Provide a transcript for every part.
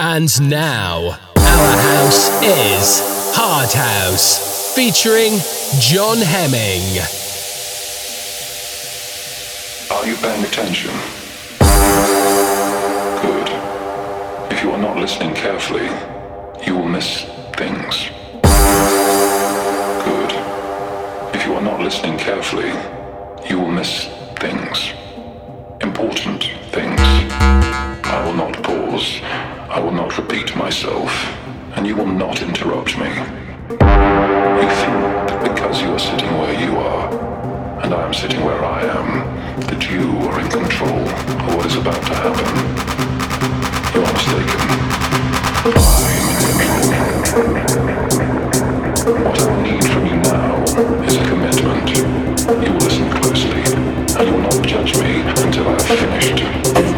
And now, our house is Hard House, featuring John Hemming. Are you paying attention? Good. If you are not listening carefully, you will miss things. Good. If you are not listening carefully, you will miss things. Important things. I will not pause. I will not repeat myself. And you will not interrupt me. You think that because you are sitting where you are, and I am sitting where I am, that you are in control of what is about to happen. You are mistaken. I'm in control. What I need from you now is a commitment. You will listen closely, and you will not judge me until I have finished.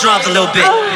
dropped a little bit.